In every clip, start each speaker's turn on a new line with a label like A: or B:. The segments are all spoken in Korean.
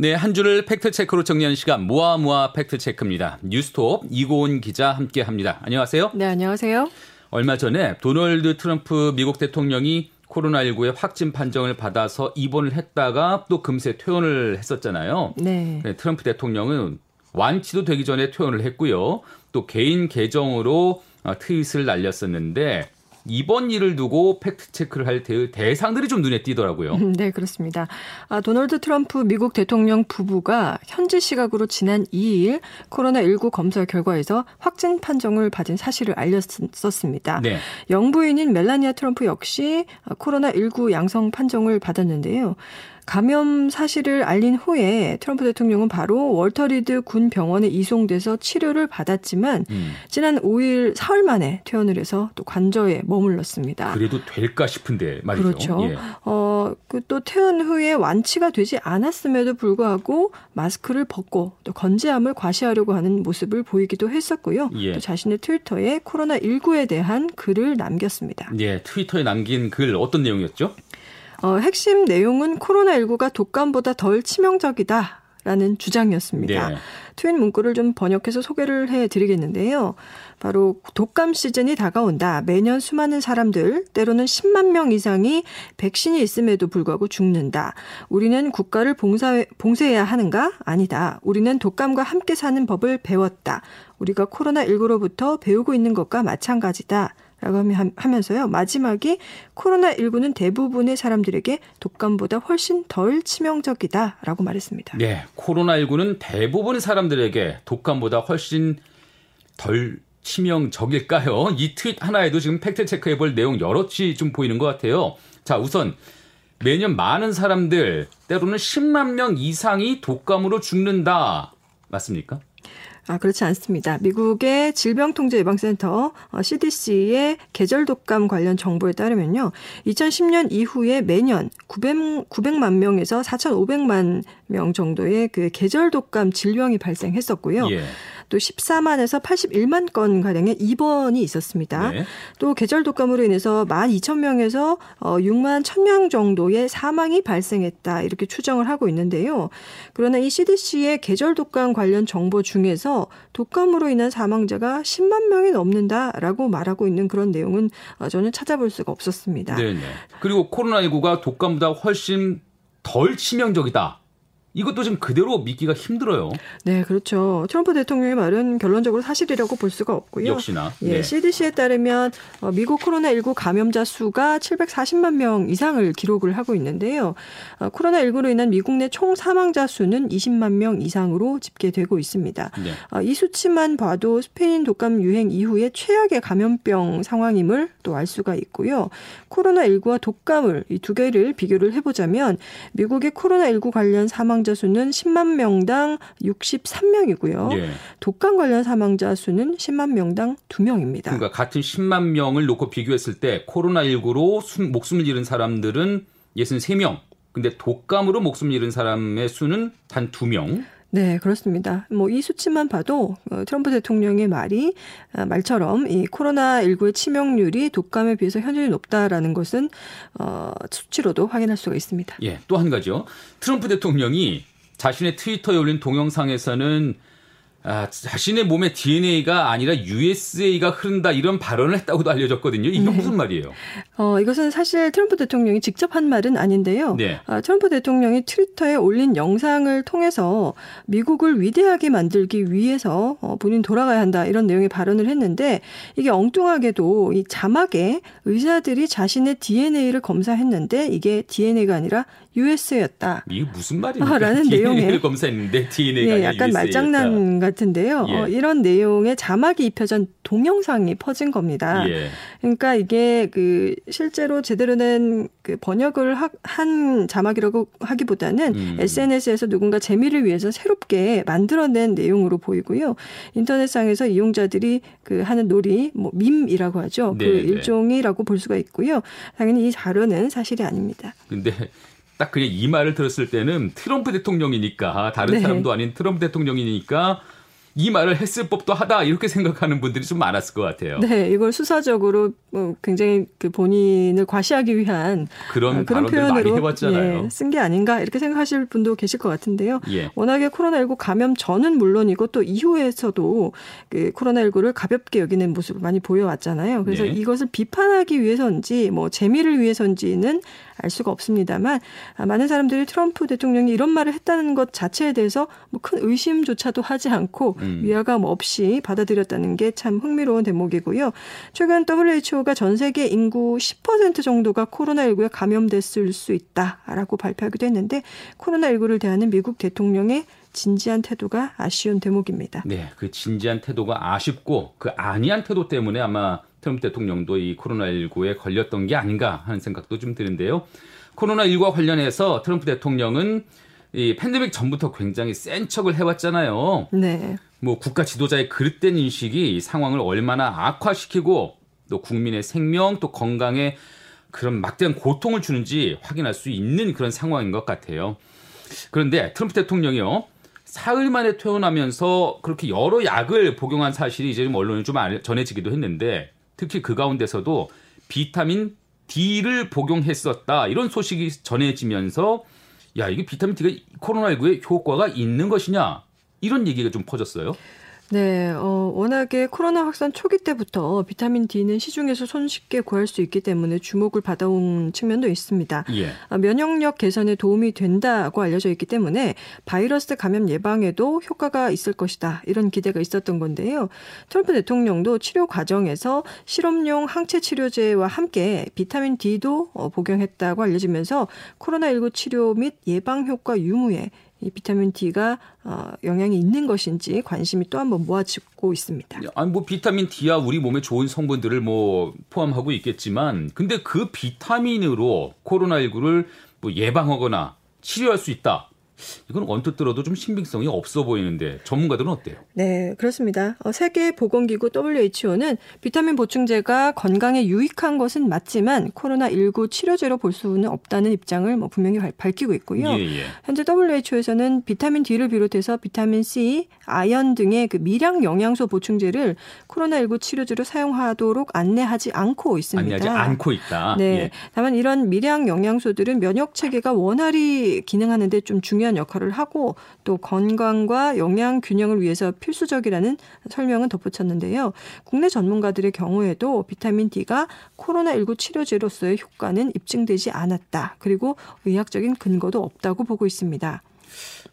A: 네, 한 주를 팩트체크로 정리하는 시간 모아모아 팩트체크입니다. 뉴스톱 이고은 기자 함께합니다. 안녕하세요.
B: 네, 안녕하세요.
A: 얼마 전에 도널드 트럼프 미국 대통령이 코로나19의 확진 판정을 받아서 입원을 했다가 또 금세 퇴원을 했었잖아요.
B: 네.
A: 네, 트럼프 대통령은 완치도 되기 전에 퇴원을 했고요. 또 개인 계정으로 어, 트윗을 날렸었는데 이번 일을 두고 팩트 체크를 할 대상들이 좀 눈에 띄더라고요.
B: 네, 그렇습니다. 아, 도널드 트럼프 미국 대통령 부부가 현지 시각으로 지난 2일 코로나19 검사 결과에서 확진 판정을 받은 사실을 알렸었습니다. 네. 영부인인 멜라니아 트럼프 역시 코로나19 양성 판정을 받았는데요. 감염 사실을 알린 후에 트럼프 대통령은 바로 월터 리드 군 병원에 이송돼서 치료를 받았지만 음. 지난 5일 사흘 만에 퇴원을 해서 또 관저에 머물렀습니다.
A: 그래도 될까 싶은데 말이죠.
B: 그렇죠. 예. 어, 그 또 퇴원 후에 완치가 되지 않았음에도 불구하고 마스크를 벗고 또 건재함을 과시하려고 하는 모습을 보이기도 했었고요. 예. 또 자신의 트위터에 코로나 19에 대한 글을 남겼습니다.
A: 예, 트위터에 남긴 글 어떤 내용이었죠?
B: 어, 핵심 내용은 코로나19가 독감보다 덜 치명적이다. 라는 주장이었습니다. 네. 트윈 문구를 좀 번역해서 소개를 해 드리겠는데요. 바로 독감 시즌이 다가온다. 매년 수많은 사람들, 때로는 10만 명 이상이 백신이 있음에도 불구하고 죽는다. 우리는 국가를 봉사, 봉쇄해야 하는가? 아니다. 우리는 독감과 함께 사는 법을 배웠다. 우리가 코로나19로부터 배우고 있는 것과 마찬가지다. 라고 하면서요. 마지막이 코로나19는 대부분의 사람들에게 독감보다 훨씬 덜 치명적이다 라고 말했습니다.
A: 네. 코로나19는 대부분의 사람들에게 독감보다 훨씬 덜 치명적일까요? 이 트윗 하나에도 지금 팩트 체크해 볼 내용 여럿이 좀 보이는 것 같아요. 자, 우선 매년 많은 사람들, 때로는 10만 명 이상이 독감으로 죽는다. 맞습니까?
B: 아, 그렇지 않습니다. 미국의 질병통제예방센터 CDC의 어, 계절 독감 관련 정보에 따르면요. 2010년 이후에 매년 900, 900만 명에서 4,500만 명 정도의 그 계절 독감 질병이 발생했었고요. 예. 또 14만에서 81만 건 가량의 입원이 있었습니다. 네. 또 계절 독감으로 인해서 1만 2천 명에서 6만 1천 명 정도의 사망이 발생했다 이렇게 추정을 하고 있는데요. 그러나 이 CDC의 계절 독감 관련 정보 중에서 독감으로 인한 사망자가 10만 명이 넘는다라고 말하고 있는 그런 내용은 어, 저는 찾아볼 수가 없었습니다.
A: 네. 그리고 코로나19가 독감보다 훨씬 덜 치명적이다. 이것도 지금 그대로 믿기가 힘들어요.
B: 네, 그렇죠. 트럼프 대통령의 말은 결론적으로 사실이라고 볼 수가 없고요.
A: 역시나.
B: 예, 네. CDC에 따르면 어, 미국 코로나19 감염자 수가 740만 명 이상을 기록을 하고 있는데요. 어, 코로나19로 인한 미국 내 총 사망자 수는 20만 명 이상으로 집계되고 있습니다. 네. 어, 이 수치만 봐도 스페인 독감 유행 이후에 최악의 감염병 상황임을 또 알 수가 있고요. 코로나19와 독감을 이 두 개를 비교를 해보자면 미국의 코로나19 관련 사망 사망자 수는 10만 명당 63명이고요. 예. 독감 관련 사망자 수는 10만 명당 2명입니다.
A: 그러니까 같은 10만 명을 놓고 비교했을 때 코로나19로 목숨을 잃은 사람들은 63명. 근데 독감으로 목숨을 잃은 사람의 수는 단 2명.
B: 네, 그렇습니다. 뭐 이 수치만 봐도 어, 트럼프 대통령의 말이 아, 말처럼 이 코로나 19의 치명률이 독감에 비해서 현저히 높다라는 것은 어 수치로도 확인할 수가 있습니다.
A: 예, 또 한 가지요. 트럼프 대통령이 자신의 트위터에 올린 동영상에서는 아, 자신의 몸에 DNA가 아니라 USA가 흐른다 이런 발언을 했다고도 알려졌거든요. 이게 네. 무슨 말이에요?
B: 어, 이것은 사실 트럼프 대통령이 직접 한 말은 아닌데요. 네. 아, 트럼프 대통령이 트위터에 올린 영상을 통해서 미국을 위대하게 만들기 위해서 어, 본인 돌아가야 한다 이런 내용의 발언을 했는데 이게 엉뚱하게도 이 자막에 의사들이 자신의 DNA를 검사했는데 이게 DNA가 아니라 US였다.
A: 이게 무슨 말입니까? 라는 내용을 검사했는데 DNA가
B: 네, 약간 USA였다. 말장난 같은데요. 예. 어, 이런 내용의 자막이 입혀진 동영상이 퍼진 겁니다. 예. 그러니까 이게 그 실제로 제대로 된 그 번역을 하, 한 자막이라고 하기보다는 음. SNS에서 누군가 재미를 위해서 새롭게 만들어낸 내용으로 보이고요. 인터넷상에서 이용자들이 그 하는 놀이 뭐 밈이라고 하죠. 그 네, 그 일종이라고 볼 수가 있고요. 당연히 이 자료는 사실이 아닙니다.
A: 근데 딱 그냥 이 말을 들었을 때는 트럼프 대통령이니까 다른 네. 사람도 아닌 트럼프 대통령이니까 이 말을 했을 법도 하다 이렇게 생각하는 분들이 좀 많았을 것 같아요.
B: 네, 이걸 수사적으로 뭐 굉장히 그 본인을 과시하기 위한
A: 그런, 어, 그런 표현으로
B: 예, 쓴 게 아닌가 이렇게 생각하실 분도 계실 것 같은데요. 예. 워낙에 코로나19 감염 전은 물론이고 또 이후에서도 그 코로나19를 가볍게 여기는 모습을 많이 보여왔잖아요. 그래서 예. 이것을 비판하기 위해서인지 뭐 재미를 위해서인지는 알 수가 없습니다만 아, 많은 사람들이 트럼프 대통령이 이런 말을 했다는 것 자체에 대해서 뭐 큰 의심조차도 하지 않고 음. 위화감 없이 받아들였다는 게 참 흥미로운 대목이고요. 최근 WHO가 전 세계 인구 10% 정도가 코로나19에 감염됐을 수 있다라고 발표하기도 했는데 코로나19를 대하는 미국 대통령의 진지한 태도가 아쉬운 대목입니다.
A: 네, 그 진지한 태도가 아쉽고 그 아니한 태도 때문에 아마 트럼프 대통령도 이 코로나19에 걸렸던 게 아닌가 하는 생각도 좀 드는데요. 코로나19와 관련해서 트럼프 대통령은 이 팬데믹 전부터 굉장히 센 척을 해왔잖아요. 네. 뭐 국가 지도자의 그릇된 인식이 이 상황을 얼마나 악화시키고 또 국민의 생명 또 건강에 그런 막대한 고통을 주는지 확인할 수 있는 그런 상황인 것 같아요. 그런데 트럼프 대통령이요. 사흘 만에 퇴원하면서 그렇게 여러 약을 복용한 사실이 이제 좀 언론에 좀 전해지기도 했는데 특히 그 가운데서도 비타민 D를 복용했었다. 이런 소식이 전해지면서 야, 이게 비타민 D가 코로나19에 효과가 있는 것이냐? 이런 얘기가 좀 퍼졌어요.
B: 네, 어, 워낙에 코로나 확산 초기 때부터 비타민 D는 시중에서 손쉽게 구할 수 있기 때문에 주목을 받아온 측면도 있습니다. 예. 어, 면역력 개선에 도움이 된다고 알려져 있기 때문에 바이러스 감염 예방에도 효과가 있을 것이다. 이런 기대가 있었던 건데요. 트럼프 대통령도 치료 과정에서 실험용 항체 치료제와 함께 비타민 D도 어, 복용했다고 알려지면서 코로나19 치료 및 예방 효과 유무에 이 비타민 D가 어, 영향이 있는 것인지 관심이 또 한번 모아지고 있습니다.
A: 아니 뭐 비타민 D야 우리 몸에 좋은 성분들을 뭐 포함하고 있겠지만 근데 그 비타민으로 코로나19를 뭐 예방하거나 치료할 수 있다. 이건 언뜻 들어도 좀 신빙성이 없어 보이는데 전문가들은 어때요?
B: 네, 그렇습니다. 어, 세계 보건기구 WHO는 비타민 보충제가 건강에 유익한 것은 맞지만 코로나19 치료제로 볼 수는 없다는 입장을 뭐 분명히 밝히고 있고요. 예, 예. 현재 WHO에서는 비타민 D를 비롯해서 비타민 C, 아연 등의 그 미량 영양소 보충제를 코로나19 치료제로 사용하도록 안내하지 않고 있습니다.
A: 안내하지 않고 있다.
B: 네. 예. 다만 이런 미량 영양소들은 면역 체계가 원활히 기능하는데 좀 중요한 중요한 역할을 하고 또 건강과 영양 균형을 위해서 필수적이라는 설명은 덧붙였는데요. 국내 전문가들의 경우에도 비타민 D가 코로나19 치료제로서의 효과는 입증되지 않았다. 그리고 의학적인 근거도 없다고 보고 있습니다.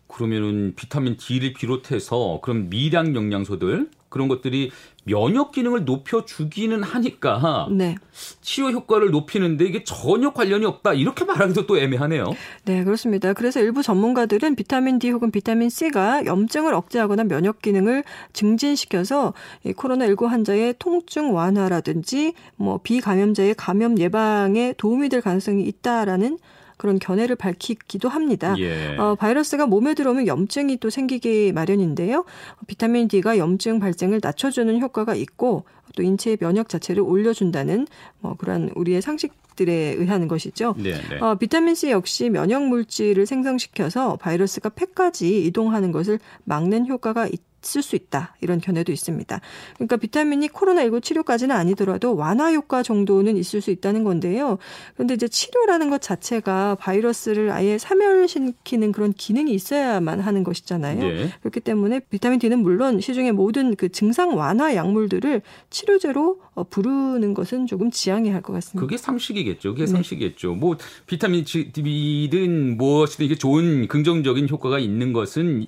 A: 그러면은 비타민 D를 비롯해서 그런 미량 영양소들 그런 것들이 면역 기능을 높여 주기는 하니까 네. 치료 효과를 높이는데 이게 전혀 관련이 없다 이렇게 말하기도 또 애매하네요.
B: 네 그렇습니다. 그래서 일부 전문가들은 비타민 D 혹은 비타민 C가 염증을 억제하거나 면역 기능을 증진시켜서 이 코로나19 환자의 통증 완화라든지 뭐 비감염자의 감염 예방에 도움이 될 가능성이 있다라는 그런 견해를 밝히기도 합니다. 예. 어, 바이러스가 몸에 들어오면 염증이 또 생기기 마련인데요. 비타민 D가 염증 발생을 낮춰주는 효과가 있고 또 인체의 면역 자체를 올려준다는 뭐 그런 우리의 상식 들에 의한 것이죠. 네, 네. 어, 비타민 C 역시 면역 물질을 생성시켜서 바이러스가 폐까지 이동하는 것을 막는 효과가 있. 있 을수 있다. 이런 견해도 있습니다. 그러니까 비타민이 코로나19 치료까지는 아니더라도 완화 효과 정도는 있을 수 있다는 건데요. 그런데 이제 치료라는 것 자체가 바이러스를 아예 사멸시키는 그런 기능이 있어야만 하는 것이잖아요. 네. 그렇기 때문에 비타민 D는 물론 시중의 모든 그 증상 완화 약물들을 치료제로 어, 부르는 것은 조금 지양해야 할 것 같습니다.
A: 그게 상식이겠죠. 그게 네. 상식이겠죠. 뭐 비타민 D든 무엇이든 이게 좋은 긍정적인 효과가 있는 것은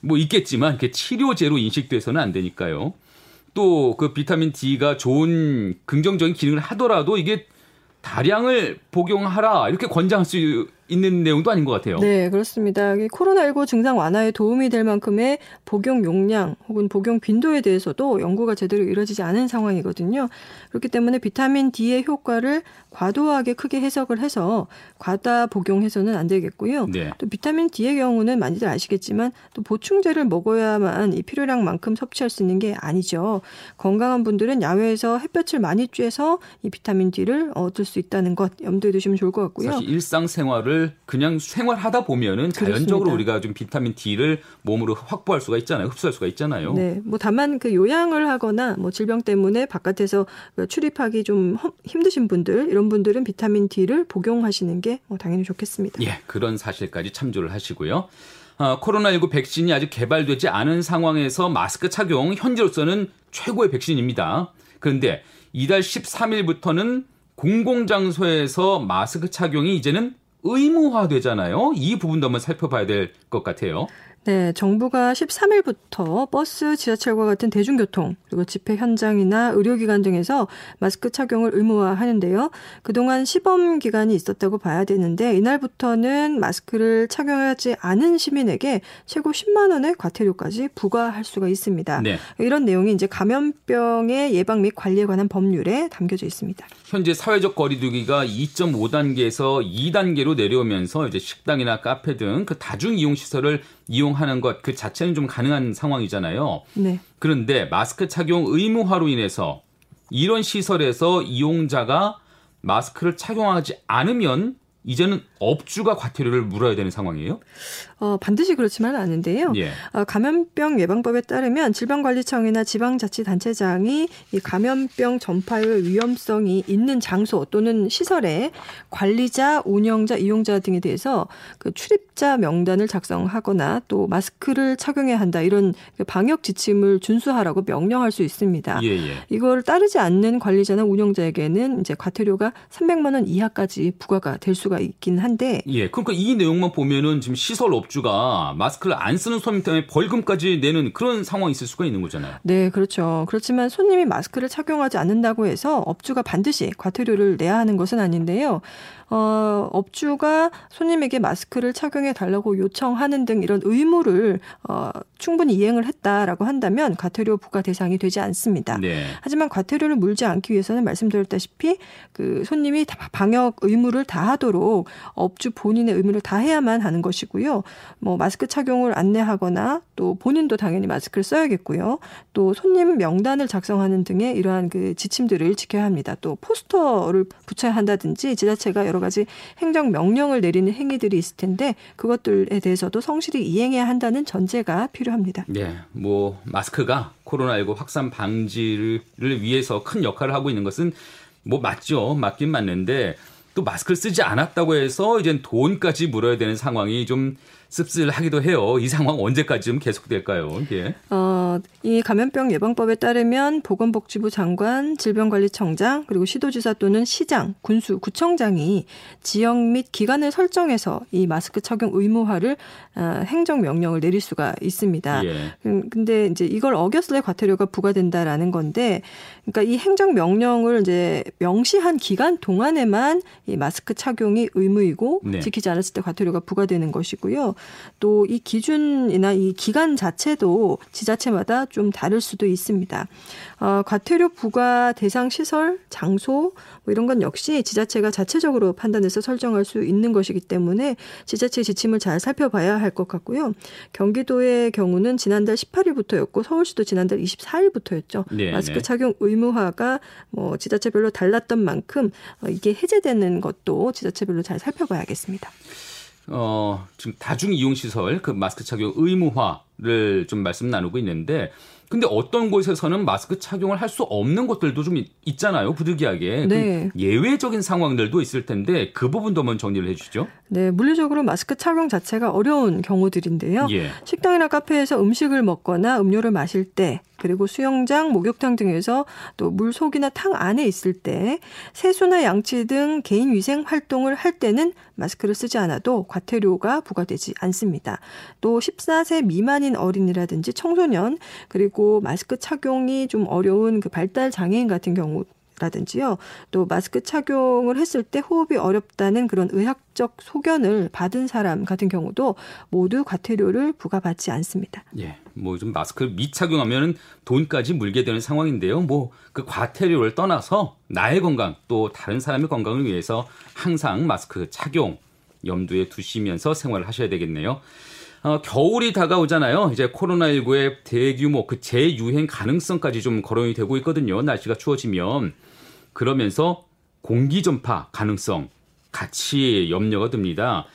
A: 뭐 있겠지만 그 치료제로 인식돼서는 안 되니까요. 또 그 비타민 D가 좋은 긍정적인 기능을 하더라도 이게 다량을 복용하라 이렇게 권장할 수 있는 내용도 아닌 것 같아요.
B: 네, 그렇습니다. 코로나19 증상 완화에 도움이 될 만큼의 복용 용량 혹은 복용 빈도에 대해서도 연구가 제대로 이루어지지 않은 상황이거든요. 그렇기 때문에 비타민 D의 효과를 과도하게 크게 해석을 해서 과다 복용해서는 안 되겠고요. 네. 또 비타민 D의 경우는 많이들 아시겠지만 또 보충제를 먹어야만 이 필요량만큼 섭취할 수 있는 게 아니죠. 건강한 분들은 야외에서 햇볕을 많이 쬐서 이 비타민 D를 얻을 수 있다는 것 염두에 두시면 좋을 것 같고요.
A: 사실 일상생활을 마스크를 그냥 생활하다 보면은 자연적으로
B: 그렇습니다.
A: 우리가 좀 비타민 D를 몸으로 확보할 수가 있잖아요. 흡수할 수가 있잖아요.
B: 네, 뭐 다만 그 요양을 하거나 뭐 질병 때문에 바깥에서 그 출입하기 좀 험- 힘드신 분들 이런 분들은 비타민 D를 복용하시는 게뭐 당연히 좋겠습니다.
A: 예, 그런 사실까지 참조를 하시고요. 어, 코로나19 백신이 아직 개발되지 않은 상황에서 마스크 착용 현재로서는 최고의 백신입니다. 그런데 이달 13일부터는 공공장소에서 마스크 착용이 이제는 의무화되잖아요. 이 부분도 한번 살펴봐야 될 것 같아요.
B: 네, 정부가 13일부터 버스, 지하철과 같은 대중교통, 그리고 집회 현장이나 의료기관 등에서 마스크 착용을 의무화하는데요. 그동안 시범 기간이 있었다고 봐야 되는데 이날부터는 마스크를 착용하지 않은 시민에게 최고 10만 원의 과태료까지 부과할 수가 있습니다.
A: 네.
B: 이런 내용이 이제 감염병의 예방 및 관리에 관한 법률에 담겨져 있습니다.
A: 현재 사회적 거리두기가 2.5단계에서 2단계로 내려오면서 이제 식당이나 카페 등 그 다중 이용 시설을 이용하는 것 그 자체는 좀 가능한 상황이잖아요.
B: 네.
A: 그런데 마스크 착용 의무화로 인해서 이런 시설에서 이용자가 마스크를 착용하지 않으면 이제는 업주가 과태료를 물어야 되는 상황이에요?
B: 어, 반드시 그렇지만은 않은데요.
A: 예.
B: 어, 감염병 예방법에 따르면 질병관리청이나 지방자치단체장이 이 감염병 전파의 위험성이 있는 장소 또는 시설에 관리자, 운영자, 이용자 등에 대해서 그 출입자 명단을 작성하거나 또 마스크를 착용해야 한다 이런 그 방역 지침을 준수하라고 명령할 수 있습니다.
A: 예, 예.
B: 이걸 따르지 않는 관리자나 운영자에게는 이제 과태료가 300만 원 이하까지 부과가 될 수가 있긴 한데
A: 예. 그러니까 이 내용만 보면은 지금 시설 업주가 마스크를 안 쓰는 손님 때문에 벌금까지 내는 그런 상황이 있을 수가 있는 거잖아요.
B: 네, 그렇죠. 그렇지만 손님이 마스크를 착용하지 않는다고 해서 업주가 반드시 과태료를 내야 하는 것은 아닌데요. 어, 업주가 손님에게 마스크를 착용해 달라고 요청하는 등 이런 의무를 어, 충분히 이행을 했다라고 한다면 과태료 부과 대상이 되지 않습니다.
A: 네.
B: 하지만 과태료를 물지 않기 위해서는 말씀드렸다시피 그 손님이 다- 방역 의무를 다하도록 업주 본인의 의무를 다해야만 하는 것이고요. 뭐 마스크 착용을 안내하거나 또 본인도 당연히 마스크를 써야겠고요. 또 손님 명단을 작성하는 등의 이러한 그 지침들을 지켜야 합니다. 또 포스터를 붙여야 한다든지 지자체가 여러 가지 행정 명령을 내리는 행위들이 있을 텐데 그것들에 대해서도 성실히 이행해야 한다는 전제가 필요합니다.
A: 네, 뭐 마스크가 코로나19 확산 방지를 위해서 큰 역할을 하고 있는 것은 뭐 맞죠, 맞긴 맞는데 또 마스크를 쓰지 않았다고 해서 이젠 돈까지 물어야 되는 상황이 좀 씁쓸하기도 해요. 이 상황 언제까지 좀 계속될까요? 이게
B: 어, 이 감염병 예방법에 따르면 보건복지부 장관, 질병관리청장, 그리고 시도지사 또는 시장, 군수, 구청장이 지역 및 기관을 설정해서 이 마스크 착용 의무화를 어, 행정 명령을 내릴 수가 있습니다.
A: 예.
B: 음, 근데 이제 이걸 어겼을 때 과태료가 부과된다라는 건데, 그러니까 이 행정 명령을 이제 명시한 기간 동안에만 이 마스크 착용이 의무이고
A: 네.
B: 지키지 않았을 때 과태료가 부과되는 것이고요. 또 이 기준이나 이 기간 자체도 지자체마다 좀 다를 수도 있습니다. 어, 과태료 부과 대상 시설, 장소 뭐 이런 건 역시 지자체가 자체적으로 판단해서 설정할 수 있는 것이기 때문에 지자체 지침을 잘 살펴봐야 할 것 같고요. 경기도의 경우는 지난달 18일부터였고 서울시도 지난달 24일부터였죠.
A: 네,
B: 마스크
A: 네.
B: 착용 의무화가 뭐 지자체별로 달랐던 만큼 어, 이게 해제되는 것도 지자체별로 잘 살펴봐야겠습니다.
A: 어, 지금 다중 이용 시설 그 마스크 착용 의무화를 좀 말씀 나누고 있는데 근데 어떤 곳에서는 마스크 착용을 할 수 없는 곳들도 좀 있- 있잖아요. 부득이하게. 그
B: 네.
A: 예외적인 상황들도 있을 텐데 그 부분도 한번 정리를 해 주시죠.
B: 네, 물리적으로 마스크 착용 자체가 어려운 경우들인데요.
A: 예.
B: 식당이나 카페에서 음식을 먹거나 음료를 마실 때, 그리고 수영장, 목욕탕 등에서 또 물속이나 탕 안에 있을 때, 세수나 양치 등 개인 위생 활동을 할 때는 마스크를 쓰지 않아도 과태료가 부과되지 않습니다. 또 14세 미만인 어린이라든지 청소년, 그리고 마스크 착용이 좀 어려운 그 발달 장애인 같은 경우 라든지요. 또 마스크 착용을 했을 때 호흡이 어렵다는 그런 의학적 소견을 받은 사람 같은 경우도 모두 과태료를 부과받지 않습니다.
A: 예. 뭐좀 마스크를 미착용하면 돈까지 물게 되는 상황인데요. 뭐 그 과태료를 떠나서 나의 건강 또 다른 사람의 건강을 위해서 항상 마스크 착용 염두에 두시면서 생활을 하셔야 되겠네요. 어, 겨울이 다가오잖아요. 이제 코로나19의 대규모 그 재유행 가능성까지 좀 거론이 되고 있거든요. 날씨가 추워지면. 그러면서 공기 전파 가능성 같이 염려가 듭니다.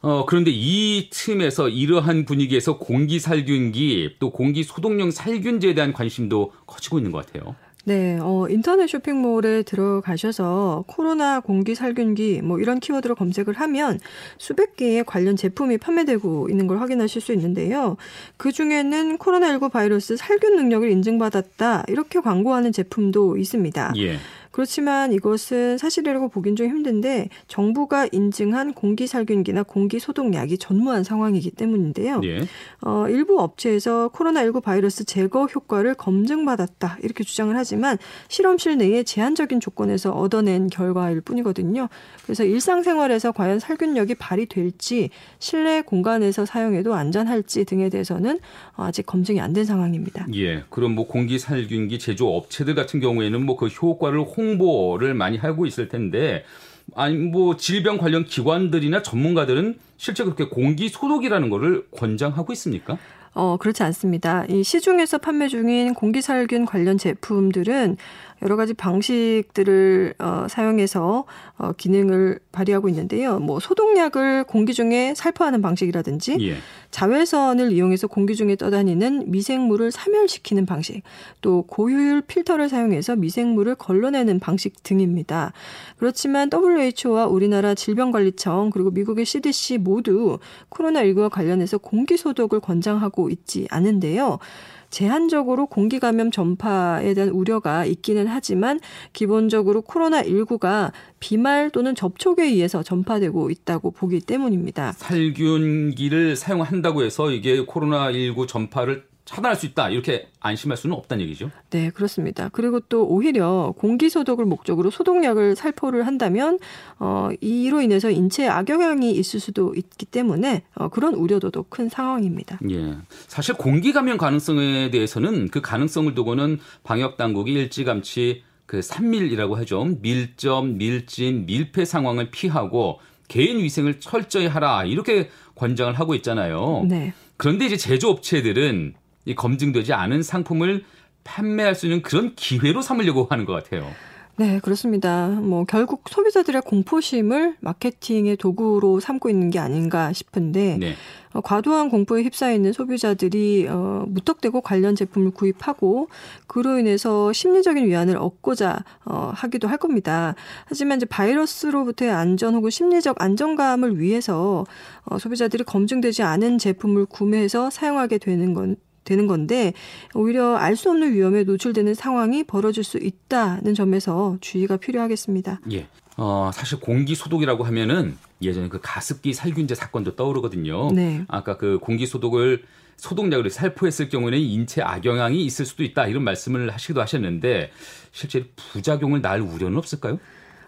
A: 어, 그런데 이 틈에서 이러한 분위기에서 공기 살균기 또 공기 소독용 살균제에 대한 관심도 커지고 있는 것 같아요.
B: 네, 어, 인터넷 쇼핑몰에 들어가셔서 코로나 공기 살균기 뭐 이런 키워드로 검색을 하면 수백 개의 관련 제품이 판매되고 있는 걸 확인하실 수 있는데요. 그 중에는 코로나19 바이러스 살균 능력을 인증받았다 이렇게 광고하는 제품도 있습니다.
A: 예.
B: 그렇지만 이것은 사실이라고 보긴 좀 힘든데 정부가 인증한 공기 살균기나 공기 소독약이 전무한 상황이기 때문인데요.
A: 예.
B: 어, 일부 업체에서 코로나19 바이러스 제거 효과를 검증받았다 이렇게 주장을 하지만 실험실 내에 제한적인 조건에서 얻어낸 결과일 뿐이거든요. 그래서 일상생활에서 과연 살균력이 발휘될지 실내 공간에서 사용해도 안전할지 등에 대해서는 아직 검증이 안 된 상황입니다.
A: 예. 그럼 뭐 공기 살균기 제조 업체들 같은 경우에는 뭐 그 효과를 홍 보를 많이 하고 있을 텐데 아니 뭐 질병 관련 기관들이나 전문가들은 실제 그렇게 공기 소독이라는 거를 권장하고 있습니까?
B: 어, 그렇지 않습니다. 이 시중에서 판매 중인 공기살균 관련 제품들은 여러 가지 방식들을 어, 사용해서 어, 기능을 발휘하고 있는데요. 뭐 소독약을 공기 중에 살포하는 방식이라든지
A: 예.
B: 자외선을 이용해서 공기 중에 떠다니는 미생물을 사멸시키는 방식, 또 고효율 필터를 사용해서 미생물을 걸러내는 방식 등입니다. 그렇지만 WHO와 우리나라 질병관리청 그리고 미국의 CDC 모두 코로나19와 관련해서 공기 소독을 권장하고 있지 않은데요. 제한적으로 공기 감염 전파에 대한 우려가 있기는 하지만 기본적으로 코로나19가 비말 또는 접촉에 의해서 전파되고 있다고 보기 때문입니다.
A: 살균기를 사용한다고 해서 이게 코로나19 전파를 차단할 수 있다 이렇게 안심할 수는 없다는 얘기죠.
B: 네, 그렇습니다. 그리고 또 오히려 공기 소독을 목적으로 소독약을 살포를 한다면 어 이로 인해서 인체에 악영향이 있을 수도 있기 때문에 어 그런 우려도 더큰 상황입니다.
A: 예. 사실 공기 감염 가능성에 대해서는 그 가능성을 두고는 방역 당국이 일찌감치 그 3밀이라고 하죠. 밀점, 밀진, 밀폐 상황을 피하고 개인 위생을 철저히 하라 이렇게 권장을 하고 있잖아요.
B: 네.
A: 그런데 이제 제조업체들은 이 검증되지 않은 상품을 판매할 수 있는 그런 기회로 삼으려고 하는 것 같아요.
B: 네, 그렇습니다. 뭐 결국 소비자들의 공포심을 마케팅의 도구로 삼고 있는 게 아닌가 싶은데
A: 네.
B: 어, 과도한 공포에 휩싸여 있는 소비자들이 어, 무턱대고 관련 제품을 구입하고 그로 인해서 심리적인 위안을 얻고자 어, 하기도 할 겁니다. 하지만 이제 바이러스로부터의 안전 혹은 심리적 안정감을 위해서 어, 소비자들이 검증되지 않은 제품을 구매해서 사용하게 되는 건 되는 건데 오히려 알 수 없는 위험에 노출되는 상황이 벌어질 수 있다는 점에서 주의가 필요하겠습니다.
A: 예. 어, 사실 공기 소독이라고 하면은 예전에 그 가습기 살균제 사건도 떠오르거든요.
B: 네.
A: 아까 그 공기 소독을 소독약을 살포했을 경우에는 인체 악영향이 있을 수도 있다 이런 말씀을 하시기도 하셨는데 실제 부작용을 낳을 우려는 없을까요?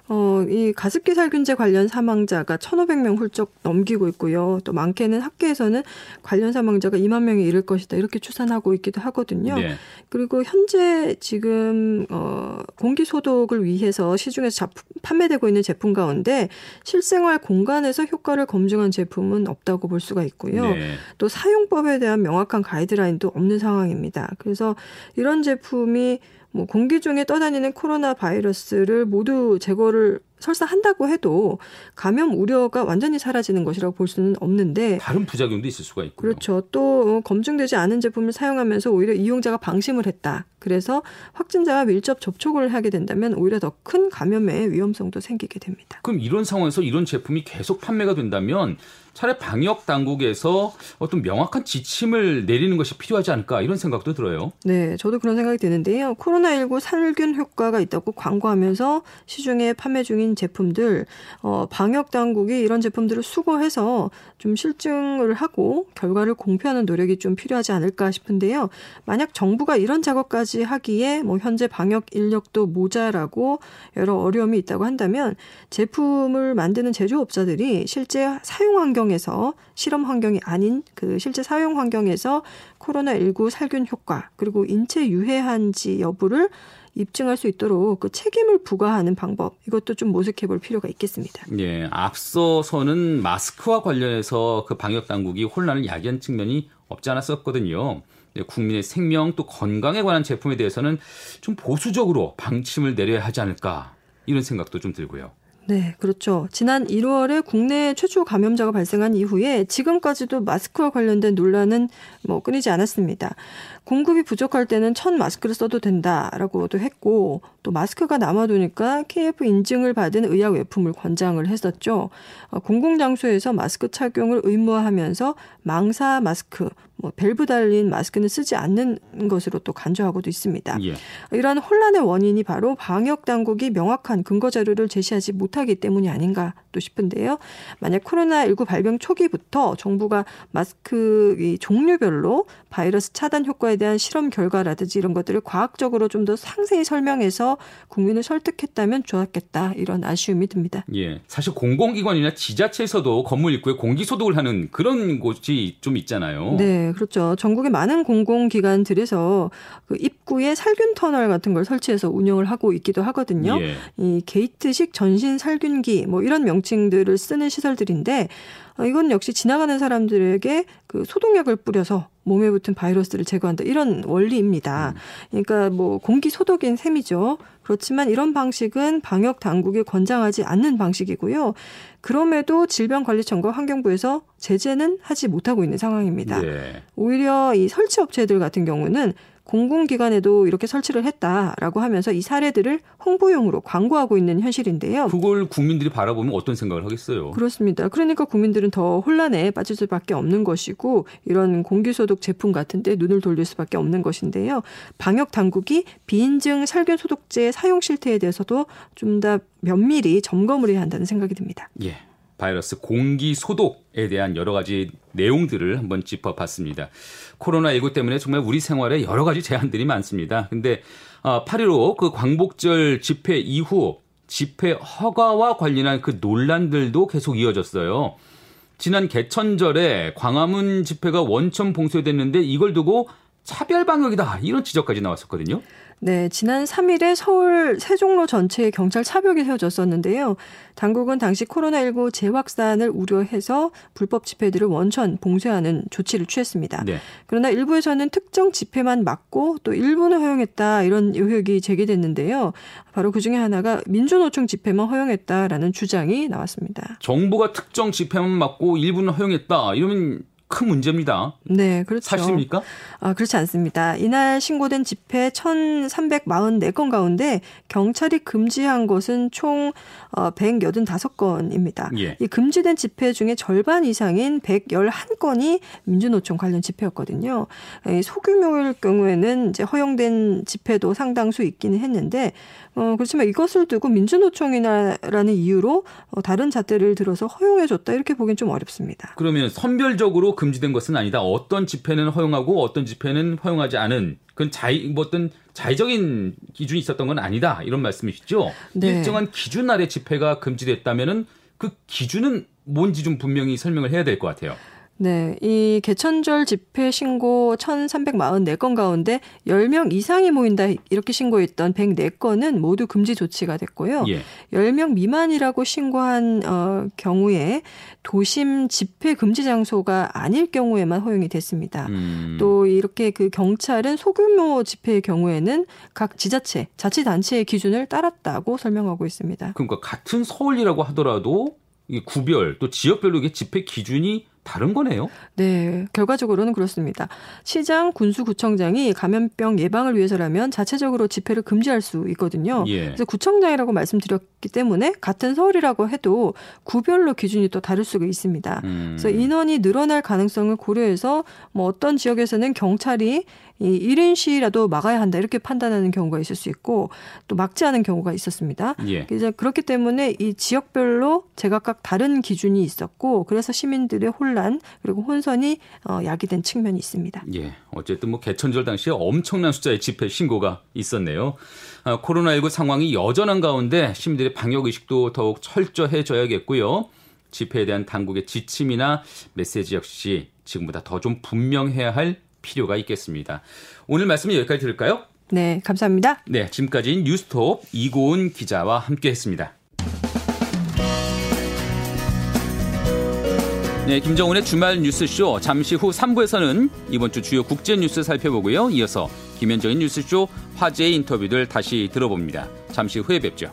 B: 어, 이 가습기 살균제 관련 사망자가 1,500명 훌쩍 넘기고 있고요. 또 많게는 학계에서는 관련 사망자가 2만 명에 이를 것이다. 이렇게 추산하고 있기도 하거든요.
A: 네.
B: 그리고 현재 지금 어 공기 소독을 위해서 시중에서 자, 판매되고 있는 제품 가운데 실생활 공간에서 효과를 검증한 제품은 없다고 볼 수가 있고요.
A: 네.
B: 또 사용법에 대한 명확한 가이드라인도 없는 상황입니다. 그래서 이런 제품이 뭐 공기 중에 떠다니는 코로나 바이러스를 모두 제거를 설사 한다고 해도 감염 우려가 완전히 사라지는 것이라고 볼 수는 없는데
A: 다른 부작용도 있을 수가 있고요.
B: 그렇죠. 또 검증되지 않은 제품을 사용하면서 오히려 이용자가 방심을 했다. 그래서 확진자와 밀접 접촉을 하게 된다면 오히려 더 큰 감염의 위험성도 생기게 됩니다.
A: 그럼 이런 상황에서 이런 제품이 계속 판매가 된다면 차라리 방역 당국에서 어떤 명확한 지침을 내리는 것이 필요하지 않을까 이런 생각도 들어요.
B: 네, 저도 그런 생각이 드는데요. 코로나19 살균 효과가 있다고 광고하면서 시중에 판매 중인 제품들, 어, 방역 당국이 이런 제품들을 수거해서 좀 실증을 하고 결과를 공표하는 노력이 좀 필요하지 않을까 싶은데요. 만약 정부가 이런 작업까지 하기에 뭐 현재 방역 인력도 모자라고 여러 어려움이 있다고 한다면 제품을 만드는 제조업자들이 실제 사용 환경 에서 실험 환경이 아닌 그 실제 사용 환경에서 코로나19 살균 효과 그리고 인체 유해한지 여부를 입증할 수 있도록 그 책임을 부과하는 방법 이것도 좀 모색해 볼 필요가 있겠습니다.
A: 예, 앞서서는 마스크와 관련해서 그 방역 당국이 혼란을 야기한 측면이 없지 않았었거든요. 네, 국민의 생명 또 건강에 관한 제품에 대해서는 좀 보수적으로 방침을 내려야 하지 않을까 이런 생각도 좀 들고요.
B: 네, 그렇죠. 지난 1월에 국내 최초 감염자가 발생한 이후에 지금까지도 마스크와 관련된 논란은 뭐 끊이지 않았습니다. 공급이 부족할 때는 천 마스크를 써도 된다라고도 했고 또 마스크가 남아도니까 KF 인증을 받은 의약 외품을 권장을 했었죠. 어, 공공 장소에서 마스크 착용을 의무화하면서 망사 마스크, 뭐 밸브 달린 마스크는 쓰지 않는 것으로 또 간주하고도 있습니다. 예. 이러한 혼란의 원인이 바로 방역 당국이 명확한 근거 자료를 제시하지 못하기 때문이 아닌가 또 싶은데요. 만약 코로나19 발병 초기부터 정부가 마스크 종류별로 바이러스 차단 효과에 대한 실험 결과라든지 이런 것들을 과학적으로 좀 더 상세히 설명해서 국민을 설득했다면 좋았겠다 이런 아쉬움이 듭니다.
A: 예, 사실 공공기관이나 지자체에서도 건물 입구에 공기 소독을 하는 그런 곳이 좀 있잖아요.
B: 네, 그렇죠. 전국의 많은 공공기관들에서 그 입구에 살균 터널 같은 걸 설치해서 운영을 하고 있기도 하거든요. 예. 이 게이트식 전신 살균기 뭐 이런 명 칭들을 쓰는 시설들인데 어, 이건 역시 지나가는 사람들에게 그 소독약을 뿌려서 몸에 붙은 바이러스를 제거한다 이런 원리입니다. 음. 그러니까 뭐 공기 소독인 셈이죠. 그렇지만 이런 방식은 방역 당국이 권장하지 않는 방식이고요. 그럼에도 질병관리청과 환경부에서 제재는 하지 못하고 있는 상황입니다. 예. 오히려 이 설치 업체들 같은 경우는 공공기관에도 이렇게 설치를 했다라고 하면서 이 사례들을 홍보용으로 광고하고 있는 현실인데요.
A: 그걸 국민들이 바라보면 어떤 생각을 하겠어요?
B: 그렇습니다. 그러니까 국민들은 더 혼란에 빠질 수밖에 없는 것이고 이런 공기소독 제품 같은데 눈을 돌릴 수밖에 없는 것인데요. 방역 당국이 비인증 살균 소독제 사용 실태에 대해서도 좀 더 면밀히 점검을 해야 한다는 생각이 듭니다.
A: 예. 바이러스 공기 소독에 대한 여러 가지 내용들을 한번 짚어봤습니다. 코로나19 때문에 정말 우리 생활에 여러 가지 제한들이 많습니다. 근데 8.15 아, 그 광복절 집회 이후 집회 허가와 관련한 그 논란들도 계속 이어졌어요. 지난 개천절에 광화문 집회가 원천 봉쇄됐는데 이걸 두고 차별 방역이다 이런 지적까지 나왔었거든요.
B: 네, 지난 3일에 서울 세종로 전체에 경찰 차벽이 세워졌었는데요. 당국은 당시 코로나19 재확산을 우려해서 불법 집회들을 원천 봉쇄하는 조치를 취했습니다. 네. 그러나 일부에서는 특정 집회만 막고 또 일부는 허용했다 이런 의혹이 제기됐는데요. 바로 그 중에 하나가 민주노총 집회만 허용했다라는 주장이 나왔습니다.
A: 정부가 특정 집회만 막고 일부는 허용했다 이러면 큰 문제입니다.
B: 네, 그렇죠.
A: 사실입니까?
B: 아, 그렇지 않습니다. 이날 신고된 집회 1,344건 가운데 경찰이 금지한 것은 총 185건입니다. 어, 예. 이 금지된 집회 중에 절반 이상인 111건이 민주노총 관련 집회였거든요. 소규모일 경우에는 이제 허용된 집회도 상당수 있기는 했는데 어, 그렇지만 이것을 두고 민주노총이라는 이유로 어, 다른 잣대를 들어서 허용해줬다 이렇게 보기엔 좀 어렵습니다.
A: 그러면 선별적으로 금지된 것은 아니다. 어떤 집회는 허용하고 어떤 집회는 허용하지 않은 그건 자의 뭐 어떤 자의적인 기준이 있었던 건 아니다 이런 말씀이시죠? 네. 일정한 기준 아래 집회가 금지됐다면은 그 기준은 뭔지 좀 분명히 설명을 해야 될 것 같아요.
B: 네, 이 개천절 집회 신고 1,344건 가운데 10명 이상이 모인다 이렇게 신고했던 104건은 모두 금지 조치가 됐고요. 예. 10명 미만이라고 신고한 어, 경우에 도심 집회 금지 장소가 아닐 경우에만 허용이 됐습니다. 음. 또 이렇게 그 경찰은 소규모 집회의 경우에는 각 지자체, 자치단체의 기준을 따랐다고 설명하고 있습니다.
A: 그러니까 같은 서울이라고 하더라도 이 구별 또 지역별로 이게 집회 기준이 다른 거네요.
B: 네, 결과적으로는 그렇습니다. 시장, 군수구청장이 감염병 예방을 위해서라면 자체적으로 집회를 금지할 수 있거든요. 예. 그래서 구청장이라고 말씀드렸기 때문에 같은 서울이라고 해도 구별로 기준이 또 다를 수가 있습니다. 음. 그래서 인원이 늘어날 가능성을 고려해서 뭐 어떤 지역에서는 경찰이 이 1인 시위라도 막아야 한다 이렇게 판단하는 경우가 있을 수 있고 또 막지 않은 경우가 있었습니다. 예. 이제 그렇기 때문에 이 지역별로 제각각 다른 기준이 있었고 그래서 시민들의 혼란 그리고 혼선이 어, 야기된 측면이 있습니다.
A: 예. 어쨌든 뭐 개천절 당시에 엄청난 숫자의 집회 신고가 있었네요. 아, 코로나19 상황이 여전한 가운데 시민들의 방역 의식도 더욱 철저해져야겠고요. 집회에 대한 당국의 지침이나 메시지 역시 지금보다 더 좀 분명해야 할 필요가 있겠습니다. 오늘 말씀은 여기까지 들을까요?
B: 네, 감사합니다.
A: 네, 지금까지 뉴스톱 이고은 기자와 함께했습니다. 네, 김정은의 주말 뉴스쇼 잠시 후 3부에서는 이번 주 주요 국제 뉴스 살펴보고요. 이어서 김현정의 뉴스쇼 화제의 인터뷰들 다시 들어봅니다. 잠시 후에 뵙죠.